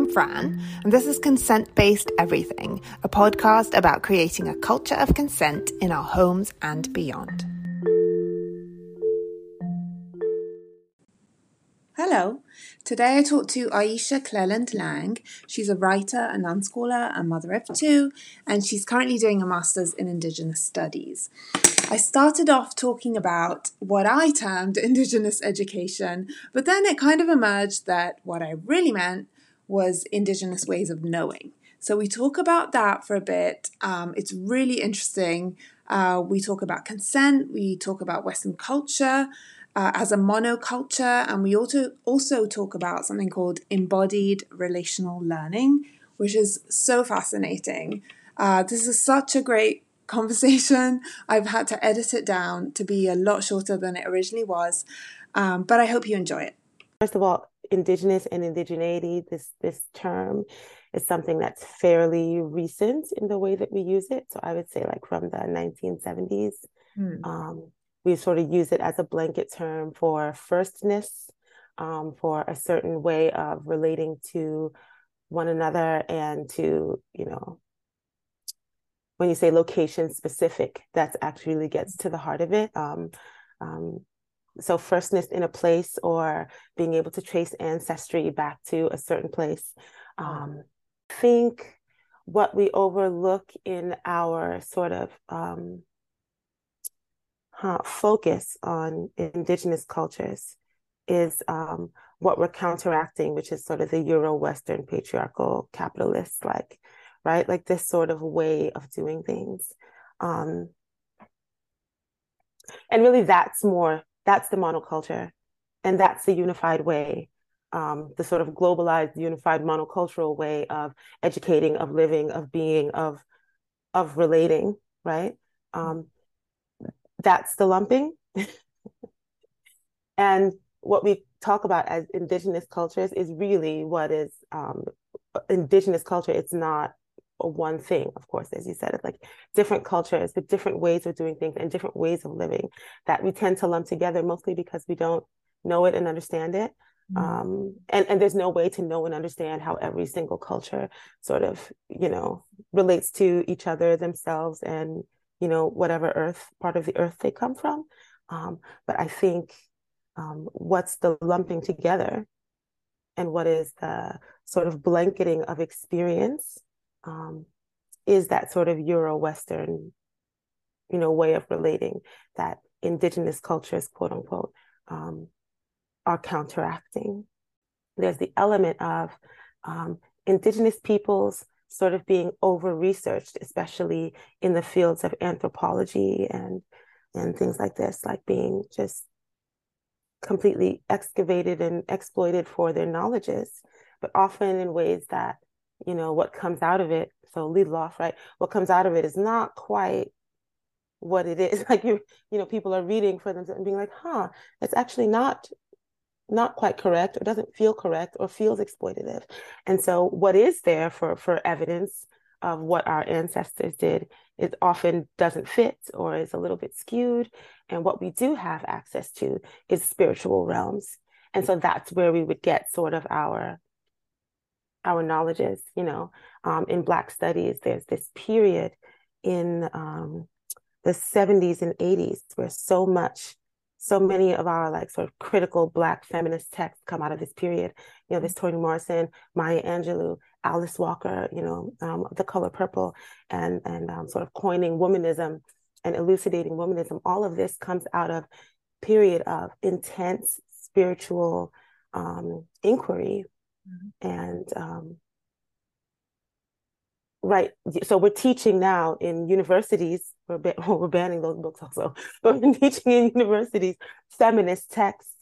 I'm Fran, and this is Consent Based Everything, a podcast about creating a culture of consent in our homes and beyond. Hello. Today I talked to Ieishah Clelland Lange. She's a writer, an unschooler, a mother of two, and she's currently doing a master's in Indigenous Studies. I started off talking about what I termed Indigenous education, but then it kind of emerged that what I really meant was Indigenous ways of knowing. So we talk about that for a bit. Um, it's really interesting. Uh, we talk about consent, we talk about Western culture uh, as a monoculture, and we also also talk about something called embodied relational learning, which is so fascinating. Uh, this is such a great conversation. I've had to edit it down to be a lot shorter than it originally was, um, but I hope you enjoy it. First of all, indigenous and indigeneity, this this term is something that's fairly recent in the way that we use it. So I would say like from the 1970s. Hmm. Um, we sort of use it as a blanket term for firstness, um, for a certain way of relating to one another and to, you know, when you say location specific, that actually gets to the heart of it. Um, um, so firstness in a place or being able to trace ancestry back to a certain place. Um, think what we overlook in our sort of um, uh, focus on indigenous cultures is um, what we're counteracting, which is sort of the Euro-Western patriarchal capitalist, like, right? Like this sort of way of doing things. Um, and really that's more, that's the monoculture and that's the unified way, um, the sort of globalized, unified monocultural way of educating, of living, of being, of, of relating, right? Um, that's the lumping. and what we talk about as indigenous cultures is really what is um, indigenous culture. It's not one thing, of course, as you said, it's like different cultures with different ways of doing things and different ways of living that we tend to lump together mostly because we don't know it and understand it. Mm-hmm. Um, and, and there's no way to know and understand how every single culture sort of, you know, relates to each other, themselves, and you know, whatever earth, part of the earth they come from. Um, but I think um, what's the lumping together and what is the sort of blanketing of experience um, is that sort of Euro-Western, you know, way of relating that indigenous cultures, quote unquote, um, are counteracting. There's the element of um, indigenous peoples sort of being over researched, especially in the fields of anthropology and and things like this, like being just completely excavated and exploited for their knowledges, but often in ways that, you know, what comes out of it, so lead off, right? What comes out of it is not quite what it is. Like you, you know, people are reading for them and being like, huh, it's actually not not quite correct or doesn't feel correct or feels exploitative. And so what is there for for evidence of what our ancestors did it often doesn't fit or is a little bit skewed and what we do have access to is spiritual realms and so that's where we would get sort of our our knowledges you know um, in black studies there's this period in um, the 70s and 80s where so much so many of our like sort of critical black feminist texts come out of this period. You know this toni morrison maya angelou alice walker you know um, the color purple and and um, sort of coining womanism and elucidating womanism. All of this comes out of period of intense spiritual um, inquiry mm-hmm. and um, right so we're teaching now in universities we're, ba- well, we're banning those books also but we're teaching in universities feminist texts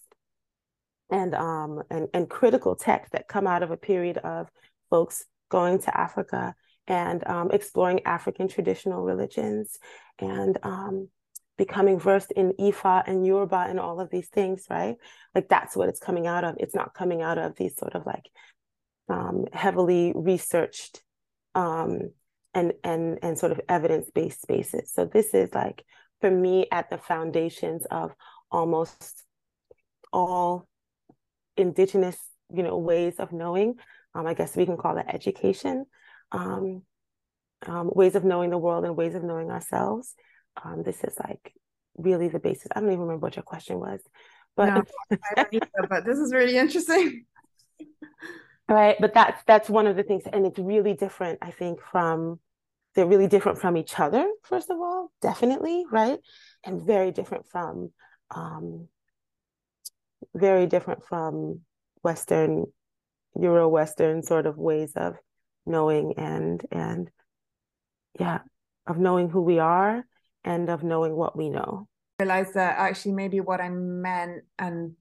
and um and, and critical texts that come out of a period of folks going to africa and um, exploring african traditional religions and um, becoming versed in ifa and yoruba and all of these things right like that's what it's coming out of it's not coming out of these sort of like um, heavily researched um, and and and sort of evidence based spaces. So this is like for me at the foundations of almost all indigenous you know ways of knowing um, I guess we can call it education, um, um, ways of knowing the world and ways of knowing ourselves. Um, this is like really the basis. I don't even remember what your question was, but no, but this is really interesting. right, but that's that's one of the things, and it's really different. I think from they're really different from each other. First of all, definitely, right, and very different from um, very different from Western, Euro Western sort of ways of knowing and and yeah, of knowing who we are and of knowing what we know. I realized that actually maybe what I meant and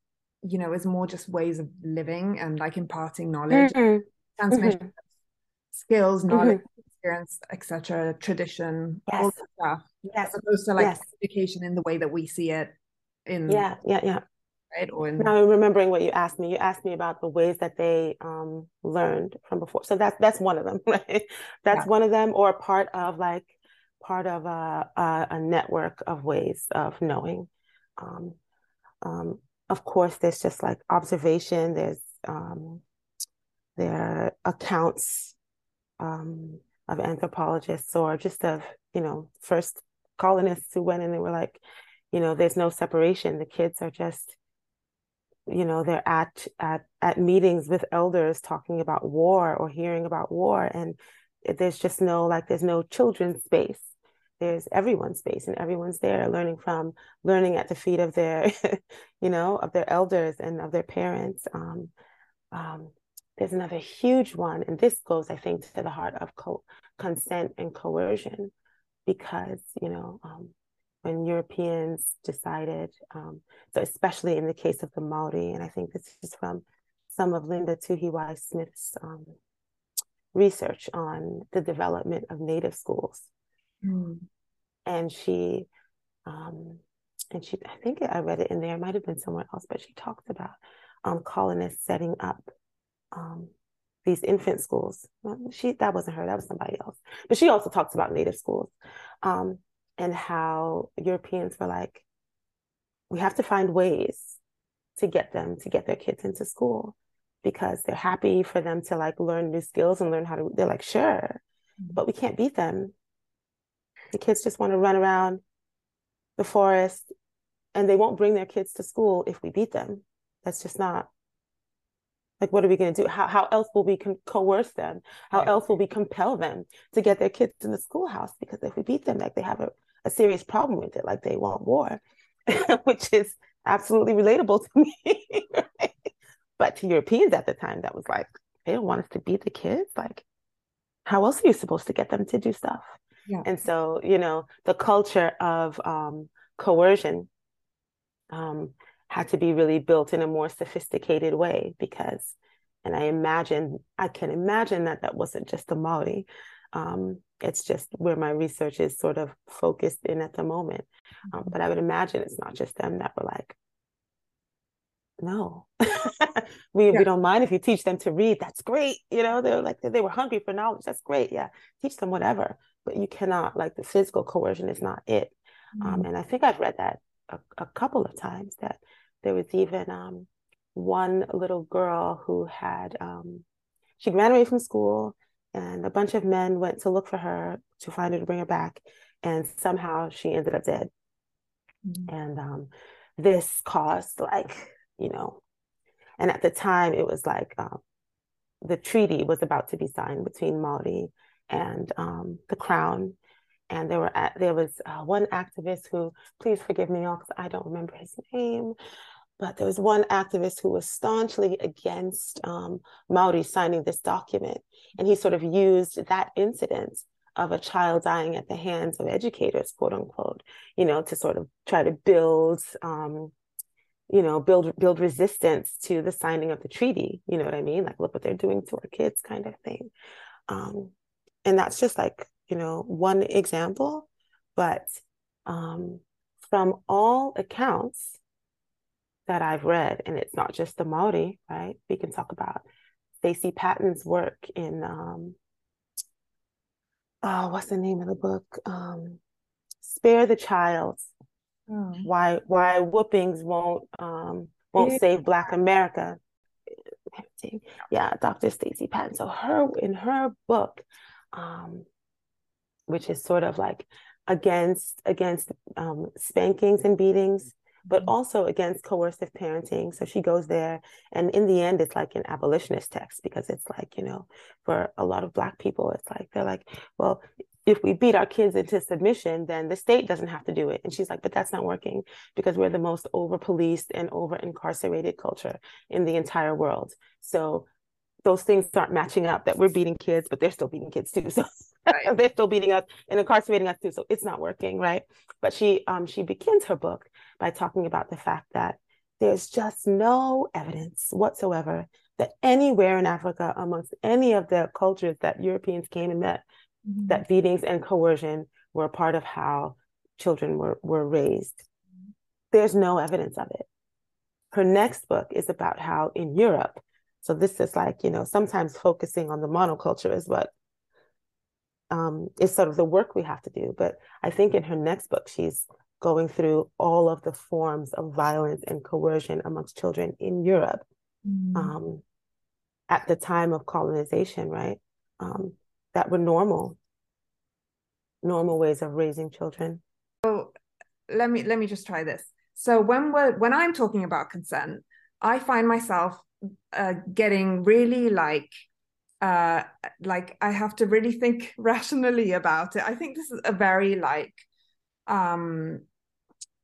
you know is more just ways of living and like imparting knowledge, mm-hmm. transmission mm-hmm. skills, knowledge, mm-hmm. experience, etc., tradition, yes. all that stuff. Yes. As opposed to like yes. education in the way that we see it in yeah, yeah, yeah right? Or in- now remembering what you asked me, you asked me about the ways that they um, learned from before. So that's that's one of them, right? That's yeah. one of them, or part of like part of a a, a network of ways of knowing. Um, um, of course, there's just like observation. There's um, there are accounts um, of anthropologists or just of you know first colonists who went and they were like, you know, there's no separation. The kids are just you know they're at at at meetings with elders talking about war or hearing about war and there's just no like there's no children's space there's everyone's space and everyone's there learning from learning at the feet of their you know of their elders and of their parents um, um, there's another huge one and this goes i think to the heart of co- consent and coercion because you know um, when Europeans decided, um, so especially in the case of the Maori, and I think this is from some of Linda Tuhiwai Smith's um, research on the development of native schools. Mm. And she, um, and she, I think I read it in there, it might have been somewhere else, but she talked about um, colonists setting up um, these infant schools. Well, she that wasn't her, that was somebody else. But she also talks about native schools. Um, and how Europeans were like, we have to find ways to get them to get their kids into school because they're happy for them to like learn new skills and learn how to they're like sure mm-hmm. but we can't beat them the kids just want to run around the forest and they won't bring their kids to school if we beat them that's just not like what are we going to do how, how else will we co- coerce them how else will we compel them to get their kids in the schoolhouse because if we beat them like they have a a serious problem with it, like they want war, which is absolutely relatable to me. right? But to Europeans at the time, that was like, they don't want us to beat the kids. Like, how else are you supposed to get them to do stuff? Yeah. And so, you know, the culture of um, coercion um, had to be really built in a more sophisticated way because, and I imagine, I can imagine that that wasn't just the Maori. Um, it's just where my research is sort of focused in at the moment. Um, mm-hmm. but I would imagine it's not just them that were like, no, we, yeah. we don't mind if you teach them to read. That's great. You know, they're like, they were hungry for knowledge. That's great. Yeah. Teach them whatever. But you cannot, like, the physical coercion is not it. Um, mm-hmm. Um, and I think I've read that a, a, couple of times that there was even um, one little girl who had, um, she ran away from school and a bunch of men went to look for her to find her to bring her back and somehow she ended up dead mm-hmm. and um, this caused like you know and at the time it was like um, the treaty was about to be signed between Maori and um, the crown and there were there was uh, one activist who please forgive me all because i don't remember his name but there was one activist who was staunchly against um, Maori signing this document. And he sort of used that incident of a child dying at the hands of educators, quote unquote, you know, to sort of try to build, um, you know, build build resistance to the signing of the treaty. You know what I mean? Like, look what they're doing to our kids, kind of thing. Um, and that's just like, you know, one example. But um, from all accounts, that I've read, and it's not just the Maori, right? We can talk about Stacey Patton's work in um, oh, what's the name of the book? Um, Spare the Child. Oh. Why why whoopings won't um, won't yeah. save Black America. Yeah, Dr. Stacey Patton. So her in her book, um, which is sort of like against against um, spankings and beatings, but mm-hmm. also against coercive parenting. So she goes there, and in the end, it's like an abolitionist text because it's like you know, for a lot of Black people, it's like they're like, well, if we beat our kids into submission, then the state doesn't have to do it. And she's like, but that's not working because we're the most over policed and over incarcerated culture in the entire world. So those things aren't matching up that we're beating kids, but they're still beating kids too. So right. they're still beating us and incarcerating us too. So it's not working, right? But she um she begins her book by talking about the fact that there's just no evidence whatsoever that anywhere in Africa, amongst any of the cultures that Europeans came and met, mm-hmm. that beatings and coercion were a part of how children were, were raised. There's no evidence of it. Her next book is about how in Europe, so this is like, you know, sometimes focusing on the monoculture is what um, is sort of the work we have to do. But I think in her next book, she's going through all of the forms of violence and coercion amongst children in Europe mm. um, at the time of colonization, right? Um, that were normal normal ways of raising children. So let me let me just try this. So when we're when i'm talking about consent i find myself uh, getting really like uh like i have to really think rationally about it. I think this is a very like um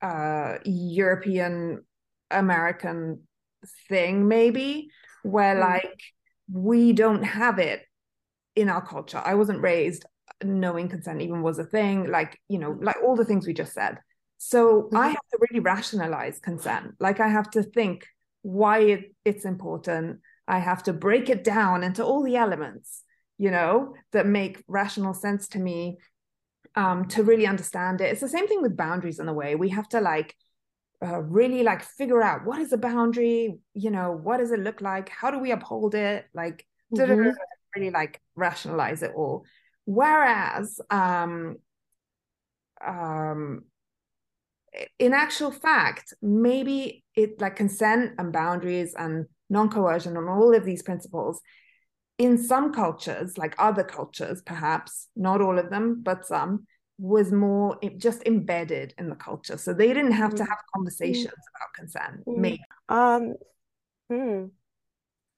uh european american thing maybe where mm. like we don't have it in our culture. I wasn't raised knowing consent even was a thing, like, you know, like all the things we just said. So mm-hmm. I have to really rationalize consent. Like I have to think why it, it's important. I have to break it down into all the elements, you know, that make rational sense to me um, to really understand it. It's the same thing with boundaries in a way. We have to like uh, really like figure out what is a boundary, you know, what does it look like? How do we uphold it? Like, mm-hmm really like rationalize it all. Whereas um, um, in actual fact, maybe it like consent and boundaries and non-coercion and all of these principles in some cultures, like other cultures, perhaps not all of them, but some, was more just embedded in the culture. So they didn't have to mm. have conversations mm. about consent. Mm. Maybe. Um, hmm.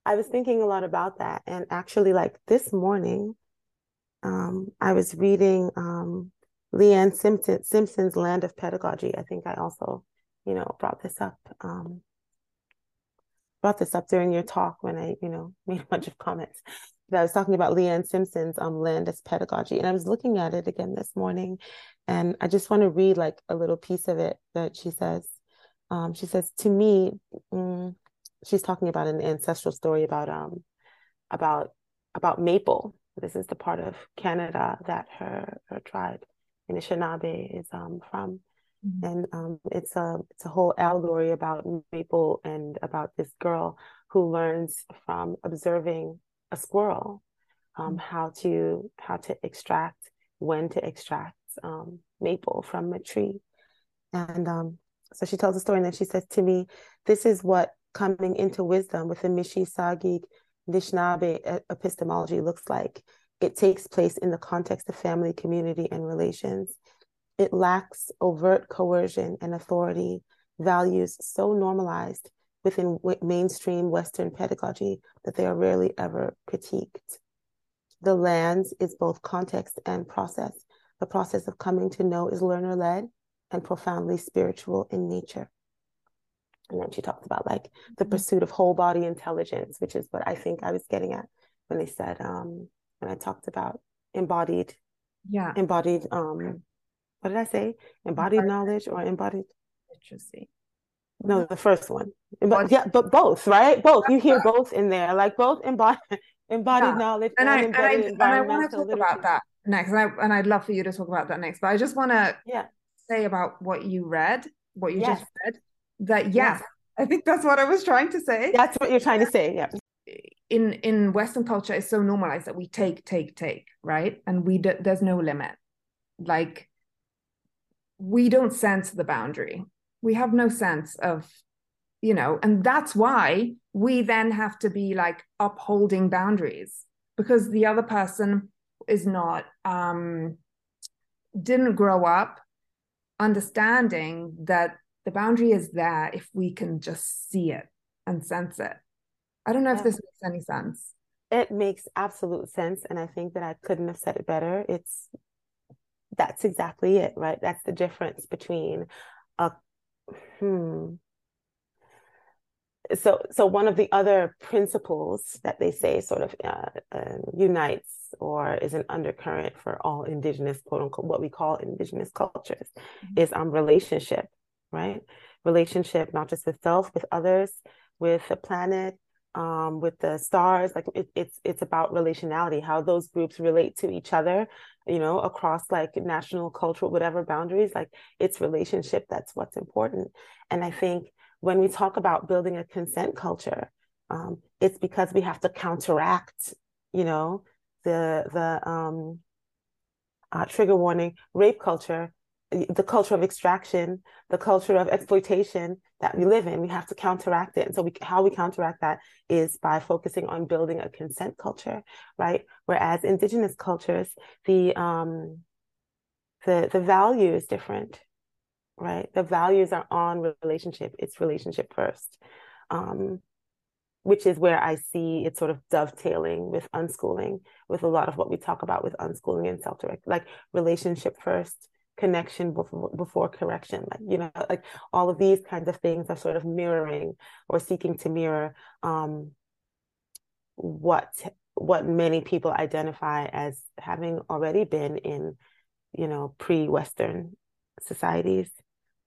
I was thinking a lot about that. And actually, like this morning, um, I was reading um, Leanne Simpson, Simpson's Land of Pedagogy. I think I also, you know, brought this up. Um, brought this up during your talk when I, you know, made a bunch of comments. But I was talking about Leanne Simpson's um, Land as Pedagogy, and I was looking at it again this morning, and I just want to read like a little piece of it that she says. Um, she says, "To me, mm, she's talking about an ancestral story about um about about maple. This is the part of Canada that her her tribe Anishinaabe is um from. Mm-hmm. And um, it's a it's a whole allegory about maple and about this girl who learns from observing a squirrel um, mm-hmm. how to how to extract when to extract um, maple from a tree and um, so she tells a story and then she says to me this is what coming into wisdom with the Mississauga Anishinaabe epistemology looks like. It takes place in the context of family, community, and relations. It lacks overt coercion and authority, values so normalized within mainstream Western pedagogy that they are rarely ever critiqued. The lands is both context and process. The process of coming to know is learner led and profoundly spiritual in nature and then she talks about like the mm-hmm. pursuit of whole body intelligence which is what i think i was getting at when they said um when i talked about embodied yeah. embodied um what did i say? Embodied knowledge or embodied literacy. No the first one. But yeah but both right? Both. You hear both in there. Like both embodied embodied yeah. knowledge and, and I, and I, and I want to talk literacy. about that next and, I, and I'd love for you to talk about that next but I just want to yeah. say about what you read what you yes. just read that yes, I think that's what I was trying to say. That's what you're trying to say, yeah. In in Western culture, it's so normalized that we take, take, take, right? And we do, there's no limit. Like we don't sense the boundary. We have no sense of, you know, and that's why we then have to be like upholding boundaries because the other person is not um didn't grow up understanding that the boundary is there if we can just see it and sense it. I don't know yeah. if this makes any sense. It makes absolute sense. And I think that I couldn't have said it better. It's that's exactly it, right? That's the difference between a hmm. So, so one of the other principles that they say sort of uh, uh, unites or is an undercurrent for all indigenous, quote unquote, what we call indigenous cultures, mm-hmm. is um relationship, right? Relationship not just with self, with others, with the planet, um, with the stars. Like it, it's it's about relationality, how those groups relate to each other, you know, across like national, cultural, whatever boundaries. Like it's relationship that's what's important. And I think when we talk about building a consent culture, um, it's because we have to counteract, you know, the the um, uh, trigger warning rape culture the culture of extraction, the culture of exploitation that we live in. We have to counteract it. And so we, how we counteract that is by focusing on building a consent culture, right? Whereas indigenous cultures, the um the the value is different, right? The values are on relationship. It's relationship first. Um, which is where I see it sort of dovetailing with unschooling, with a lot of what we talk about with unschooling and self-direct, like relationship first, connection before, before correction like you know like all of these kinds of things are sort of mirroring or seeking to mirror um, what what many people identify as having already been in you know pre-western societies.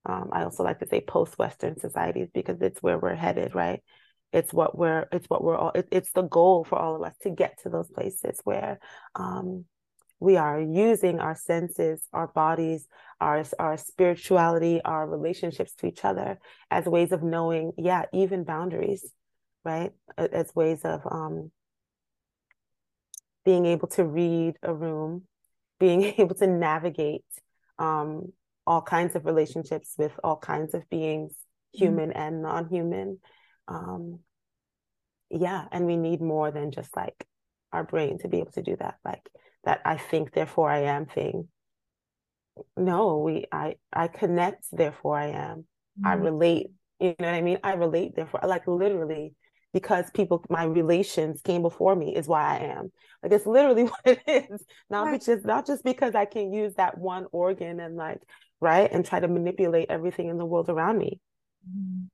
Um, i also like to say post-western societies because it's where we're headed right? It's what we're it's what we're all it, it's the goal for all of us to get to those places where um, we are using our senses, our bodies, our, our spirituality, our relationships to each other as ways of knowing, yeah, even boundaries, right? As ways of um, being able to read a room, being able to navigate um, all kinds of relationships with all kinds of beings, mm-hmm. human mm-hmm. and non human. Um, yeah, and we need more than just like our brain to be able to do that. Like, that I think, therefore I am thing. No, we I I connect, therefore I am. Mm-hmm. I relate. You know what I mean? I relate, therefore, like literally, because people, my relations came before me is why I am. Like it's literally what it is. Not right. just not just because I can use that one organ and like right and try to manipulate everything in the world around me. Mm-hmm.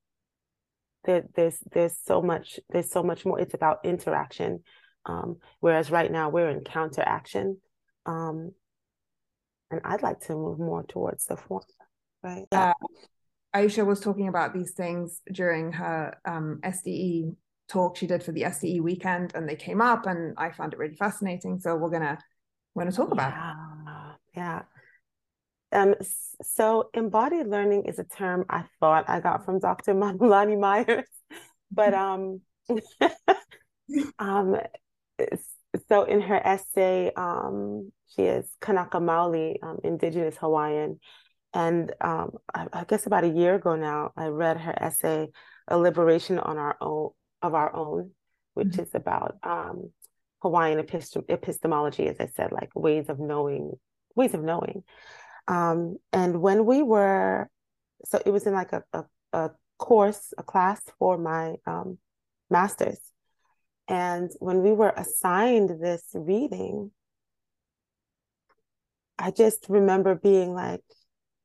There, there's there's so much there's so much more. It's about interaction um, whereas right now we're in counteraction. Um, and I'd like to move more towards the form, right? Uh, Ieishah was talking about these things during her um, SDE talk she did for the SDE weekend, and they came up, and I found it really fascinating. So we're gonna we're gonna talk about yeah. it. Yeah. Um, so embodied learning is a term I thought I got from Dr. Manulani Myers, but um, um, so in her essay, um, she is Kanaka Maoli, um, indigenous Hawaiian. And um, I, I, guess about a year ago now, I read her essay, A Liberation on Our Own of Our Own, which mm-hmm. is about um, Hawaiian epistem- epistemology, as I said, like ways of knowing, ways of knowing. Um, and when we were, so it was in like a, a, a course, a class for my um, master's. And when we were assigned this reading, I just remember being like,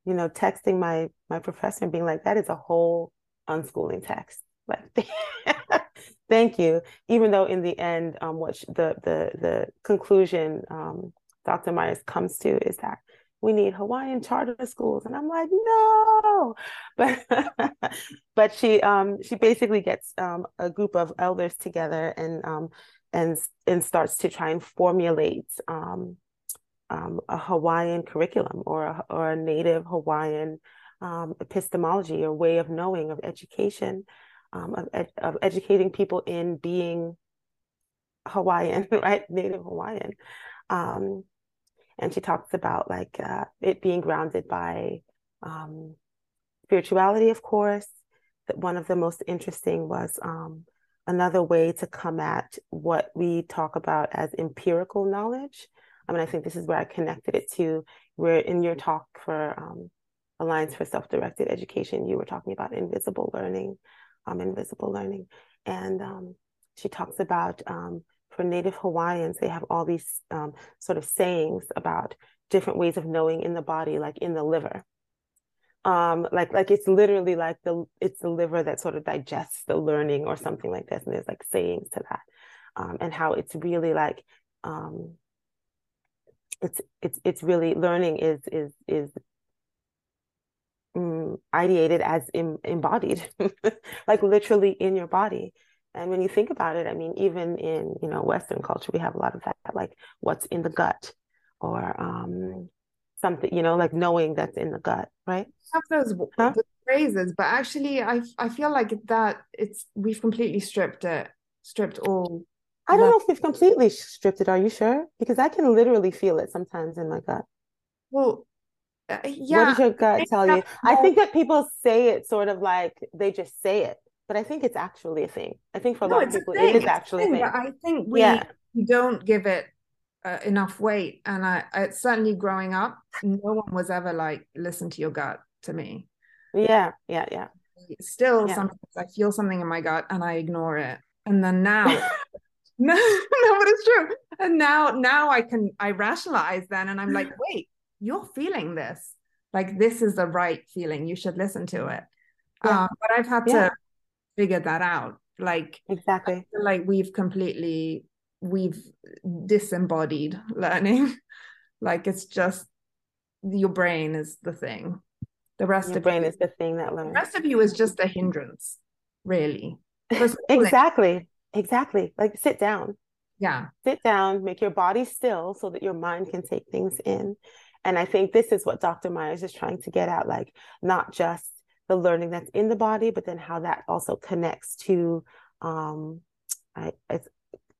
you know, texting my my professor and being like, that is a whole unschooling text. Like, thank you. Even though in the end, um, what the the the conclusion um, Dr. Myers comes to is that we need Hawaiian charter schools. And I'm like, no. But but she um she basically gets um a group of elders together and um and and starts to try and formulate um, um a Hawaiian curriculum or a, or a native Hawaiian um, epistemology or way of knowing of education um, of, ed- of educating people in being Hawaiian, right? Native Hawaiian. Um, and she talks about like uh, it being grounded by um, spirituality, of course, one of the most interesting was um, another way to come at what we talk about as empirical knowledge. I mean, I think this is where I connected it to where in your talk for um, Alliance for Self-Directed Education, you were talking about invisible learning, um, invisible learning. And um, she talks about um, for Native Hawaiians, they have all these um, sort of sayings about different ways of knowing in the body, like in the liver. Um, like like it's literally like the it's the liver that sort of digests the learning or something like this, and there's like sayings to that, um, and how it's really like um, it's it's it's really learning is is is um, ideated as embodied, like literally in your body. And when you think about it, I mean, even in you know Western culture, we have a lot of that, like what's in the gut, or um, something, you know, like knowing that's in the gut, right? Have those huh? phrases, but actually, I I feel like that it's we've completely stripped it, stripped all. I don't know if we've completely stripped it. Are you sure? Because I can literally feel it sometimes in my gut. Well, uh, yeah. What does your gut tell you? I think that people say it sort of like they just say it, but I think it's actually a thing. I think for a no, lot of people, it is actually a thing. But I think we yeah. don't give it uh, enough weight, and I, I certainly growing up, no one was ever like, "Listen to your gut." To me, yeah, yeah, yeah. Still, yeah. sometimes I feel something in my gut and I ignore it, and then now. no, no, but it's true. And now, now I can I rationalize then, and I'm like, wait, you're feeling this. Like this is the right feeling. You should listen to it. Yeah. Um, but I've had to figure that out. Like exactly. like we've completely we've disembodied learning. like it's just your brain is the thing. The rest your of brain you, is the thing that learns. The rest of you is just a hindrance, really. exactly. Exactly. Like sit down. Yeah. Sit down, make your body still so that your mind can take things in. And I think this is what Dr. Myers is trying to get at, like not just the learning that's in the body, but then how that also connects to um I it's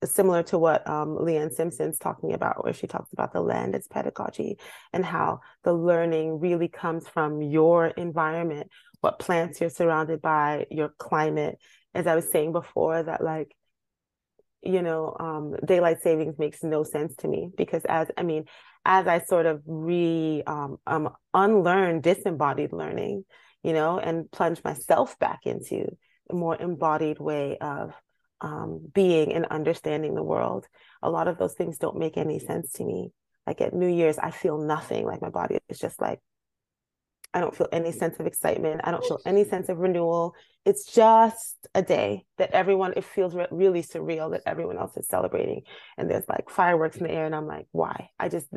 similar to what um, Leanne Simpson's talking about, where she talks about the land as pedagogy and how the learning really comes from your environment, what plants you're surrounded by, your climate. As I was saying before, that like you know, um, daylight savings makes no sense to me because as I mean, as I sort of re um, um, unlearn disembodied learning, you know, and plunge myself back into a more embodied way of um, being and understanding the world, a lot of those things don't make any sense to me. Like at New Year's, I feel nothing. Like my body is just like I don't feel any sense of excitement. I don't feel any sense of renewal. It's just a day that everyone, it feels re- really surreal that everyone else is celebrating. And there's like fireworks in the air. And I'm like, why? I just,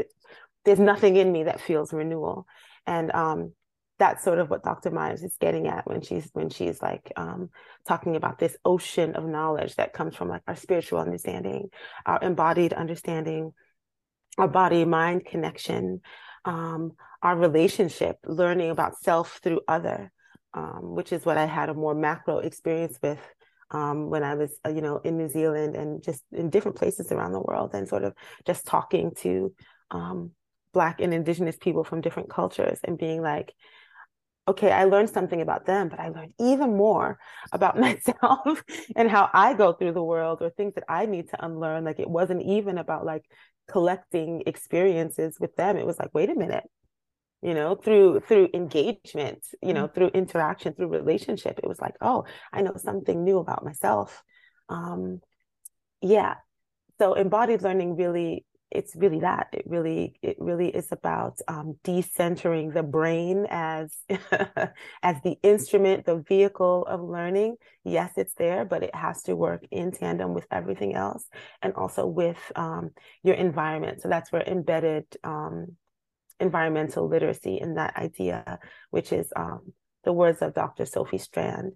there's nothing in me that feels renewal. And um, that's sort of what Dr. Myers is getting at when she's when she's like um, talking about this ocean of knowledge that comes from like our spiritual understanding, our embodied understanding, our body mind connection, um, our relationship, learning about self through other, um, which is what I had a more macro experience with um, when I was, uh, you know, in New Zealand and just in different places around the world, and sort of just talking to um, Black and Indigenous people from different cultures and being like, okay, I learned something about them, but I learned even more about myself and how I go through the world or things that I need to unlearn. Like it wasn't even about like collecting experiences with them. It was like, wait a minute, you know, through through engagement, you know, mm-hmm. through interaction, through relationship. It was like, oh, I know something new about myself. Um, yeah. So embodied learning really it's really that. It really it really is about um, decentering the brain as as the instrument the vehicle of learning. Yes it's there but it has to work in tandem with everything else and also with um, your environment. So that's where embedded um, environmental literacy in that idea which is um, the words of dr sophie strand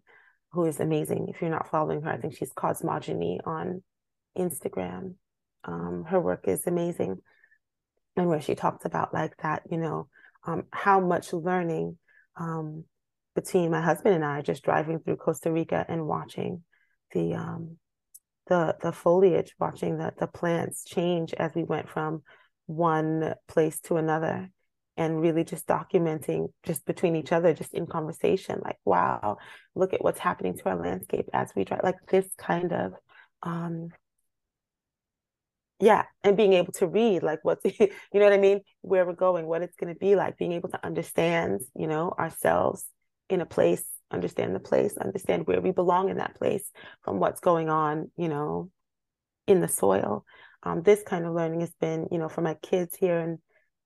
who is amazing. If you're not following her i think she's cosmogyny on instagram um, her work is amazing. And where she talks about like that, you know, um, how much learning um, between my husband and I just driving through Costa Rica and watching the um, the the foliage, watching the the plants change as we went from one place to another, and really just documenting just between each other, just in conversation, like, wow, look at what's happening to our landscape as we drive, like this kind of, um, yeah, and being able to read, like what's, you know what I mean, where we're going, what it's going to be like, being able to understand, you know, ourselves in a place, understand the place, understand where we belong in that place from what's going on, you know, in the soil. Um, this kind of learning has been, you know, for my kids here in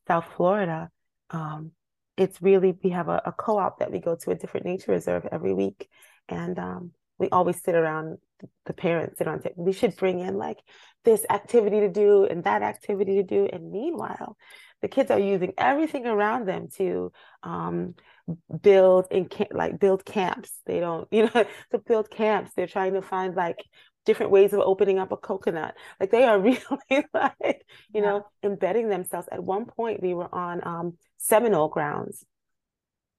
South Florida, um, it's really we have a, a, co-op that we go to a different nature reserve every week and um, we always sit around the parents sit on we should bring in like this activity to do and that activity to do and meanwhile the kids are using everything around them to um, build and like build camps they don't you know to build camps they're trying to find like different ways of opening up a coconut. Like they are really like, you yeah. know, embedding themselves. At one point, we were on um, Seminole grounds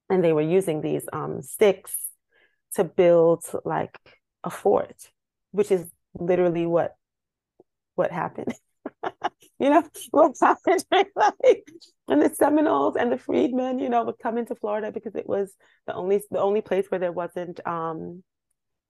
and they were using these um, sticks to build like a fort, which is literally what what happened. you know what happened like and the Seminoles and the freedmen, you know, would come into Florida because it was the only the only place where there wasn't um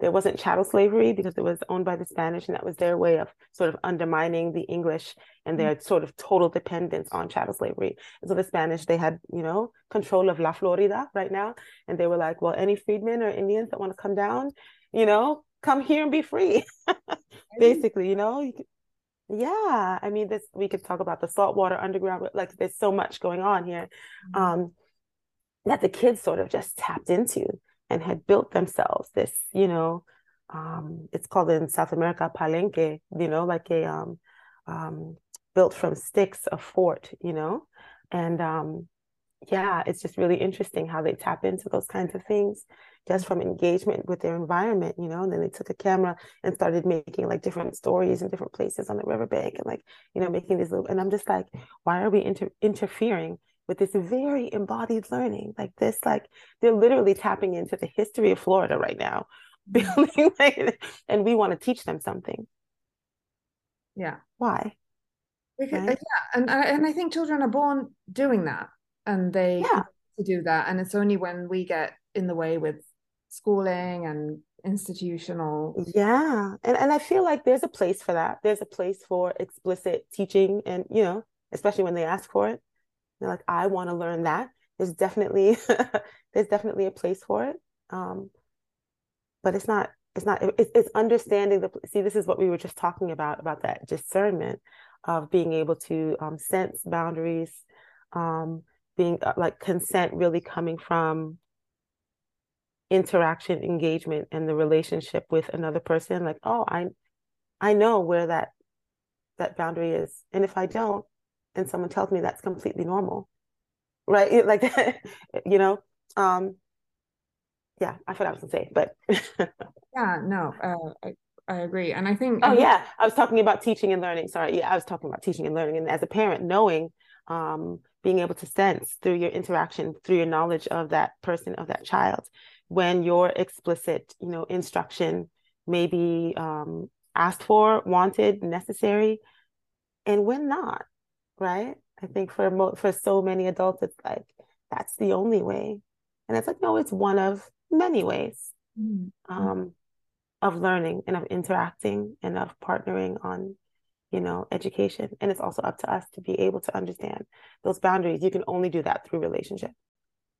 there wasn't chattel slavery because it was owned by the Spanish, and that was their way of sort of undermining the English and their mm-hmm. sort of total dependence on chattel slavery. And so the Spanish, they had, you know, control of La Florida right now. And they were like, well, any freedmen or Indians that want to come down, you know, come here and be free. Basically, you know, yeah. I mean, this we could talk about the saltwater underground, like there's so much going on here. Mm-hmm. Um, that the kids sort of just tapped into and had built themselves this, you know, um, it's called in South America palenque, you know, like a um, um, built from sticks, a fort, you know, and um, yeah, it's just really interesting how they tap into those kinds of things just from engagement with their environment, you know. And then they took a camera and started making like different stories in different places on the riverbank and like, you know, making these little. And I'm just like, why are we inter- interfering with this very embodied learning like this like they're literally tapping into the history of florida right now building like, and we want to teach them something yeah why because, right? yeah and, and i think children are born doing that and they yeah. to do that and it's only when we get in the way with schooling and institutional yeah and, and i feel like there's a place for that there's a place for explicit teaching and you know especially when they ask for it they're like, I want to learn that. There's definitely there's definitely a place for it. Um, but it's not it's not it's, it's understanding the see this is what we were just talking about about that discernment of being able to um, sense boundaries um, being uh, like consent really coming from interaction engagement and the relationship with another person like oh i i know where that that boundary is. And if i don't and someone tells me that's completely normal right? Like you know um yeah i forgot what i was gonna say but yeah no uh, I, I agree. And i think oh yeah i was talking about teaching and learning sorry yeah i was talking about teaching and learning and as a parent knowing um being able to sense through your interaction through your knowledge of that person of that child when your explicit you know instruction may be um, asked for wanted necessary and when not right? I think for mo- for so many adults, it's like that's the only way, and it's like no, it's one of many ways mm-hmm. um, of learning and of interacting and of partnering on, you know, education. And it's also up to us to be able to understand those boundaries. You can only do that through relationship.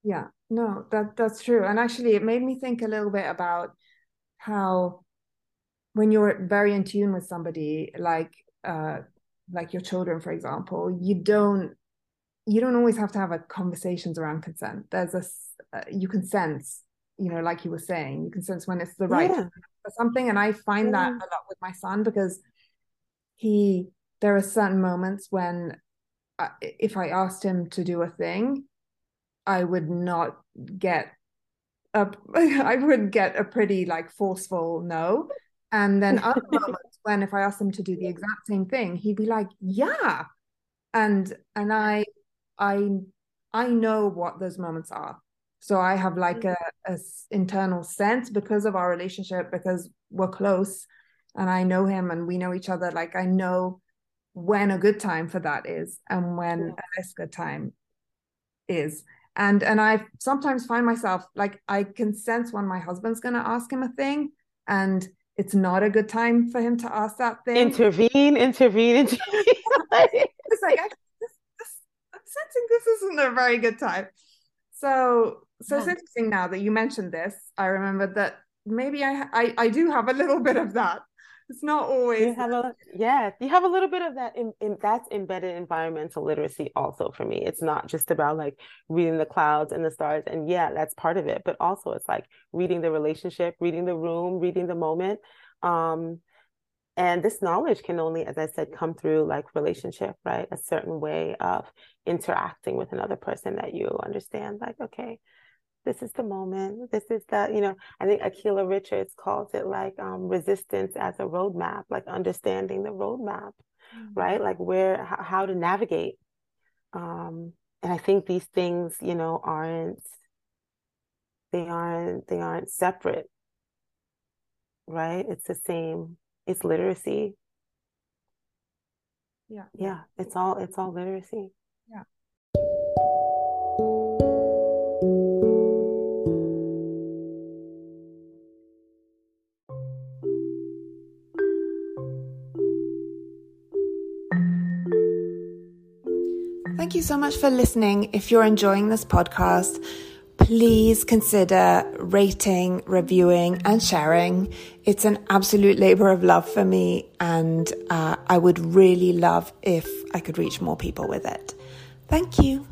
Yeah, no, that that's true. And actually, it made me think a little bit about how when you're very in tune with somebody, like uh, like your children for example you don't you don't always have to have a conversations around consent there's a uh, you can sense you know like you were saying you can sense when it's the right yeah. for something and i find yeah. that a lot with my son because he there are certain moments when uh, if i asked him to do a thing i would not get a i would get a pretty like forceful no and then other moments when if I asked him to do the exact same thing, he'd be like, "Yeah," and and I I I know what those moments are. So I have like mm. a, a internal sense because of our relationship, because we're close, and I know him and we know each other. Like I know when a good time for that is and when yeah. a less good time. is. And and I sometimes find myself like I can sense when my husband's going to ask him a thing, and it's not a good time for him to ask that thing. Intervene, intervene, intervene. it's like I, this, this, I'm sensing this isn't a very good time. So so yeah. it's interesting now that you mentioned this. I remembered that maybe I, I I do have a little bit of that. It's not always. You have a yeah. You have a little bit of that. In, in that's embedded environmental literacy also for me. It's not just about like reading the clouds and the stars, and yeah, that's part of it. But also, it's like reading the relationship, reading the room, reading the moment. Um, and this knowledge can only, as I said, come through like relationship, right? A certain way of interacting with another person that you understand. Like, okay, this is the moment this is the you know i think Akilah Richards calls it like um, resistance as a roadmap like understanding the roadmap mm-hmm. right? Like where how, how to navigate. Um, and i think these things you know aren't they aren't they aren't separate right? It's the same it's literacy. Yeah. Yeah it's all it's all literacy you so much for listening. If you're enjoying this podcast, please consider rating, reviewing, and sharing. It's an absolute labor of love for me, and uh, I would really love if I could reach more people with it. Thank you.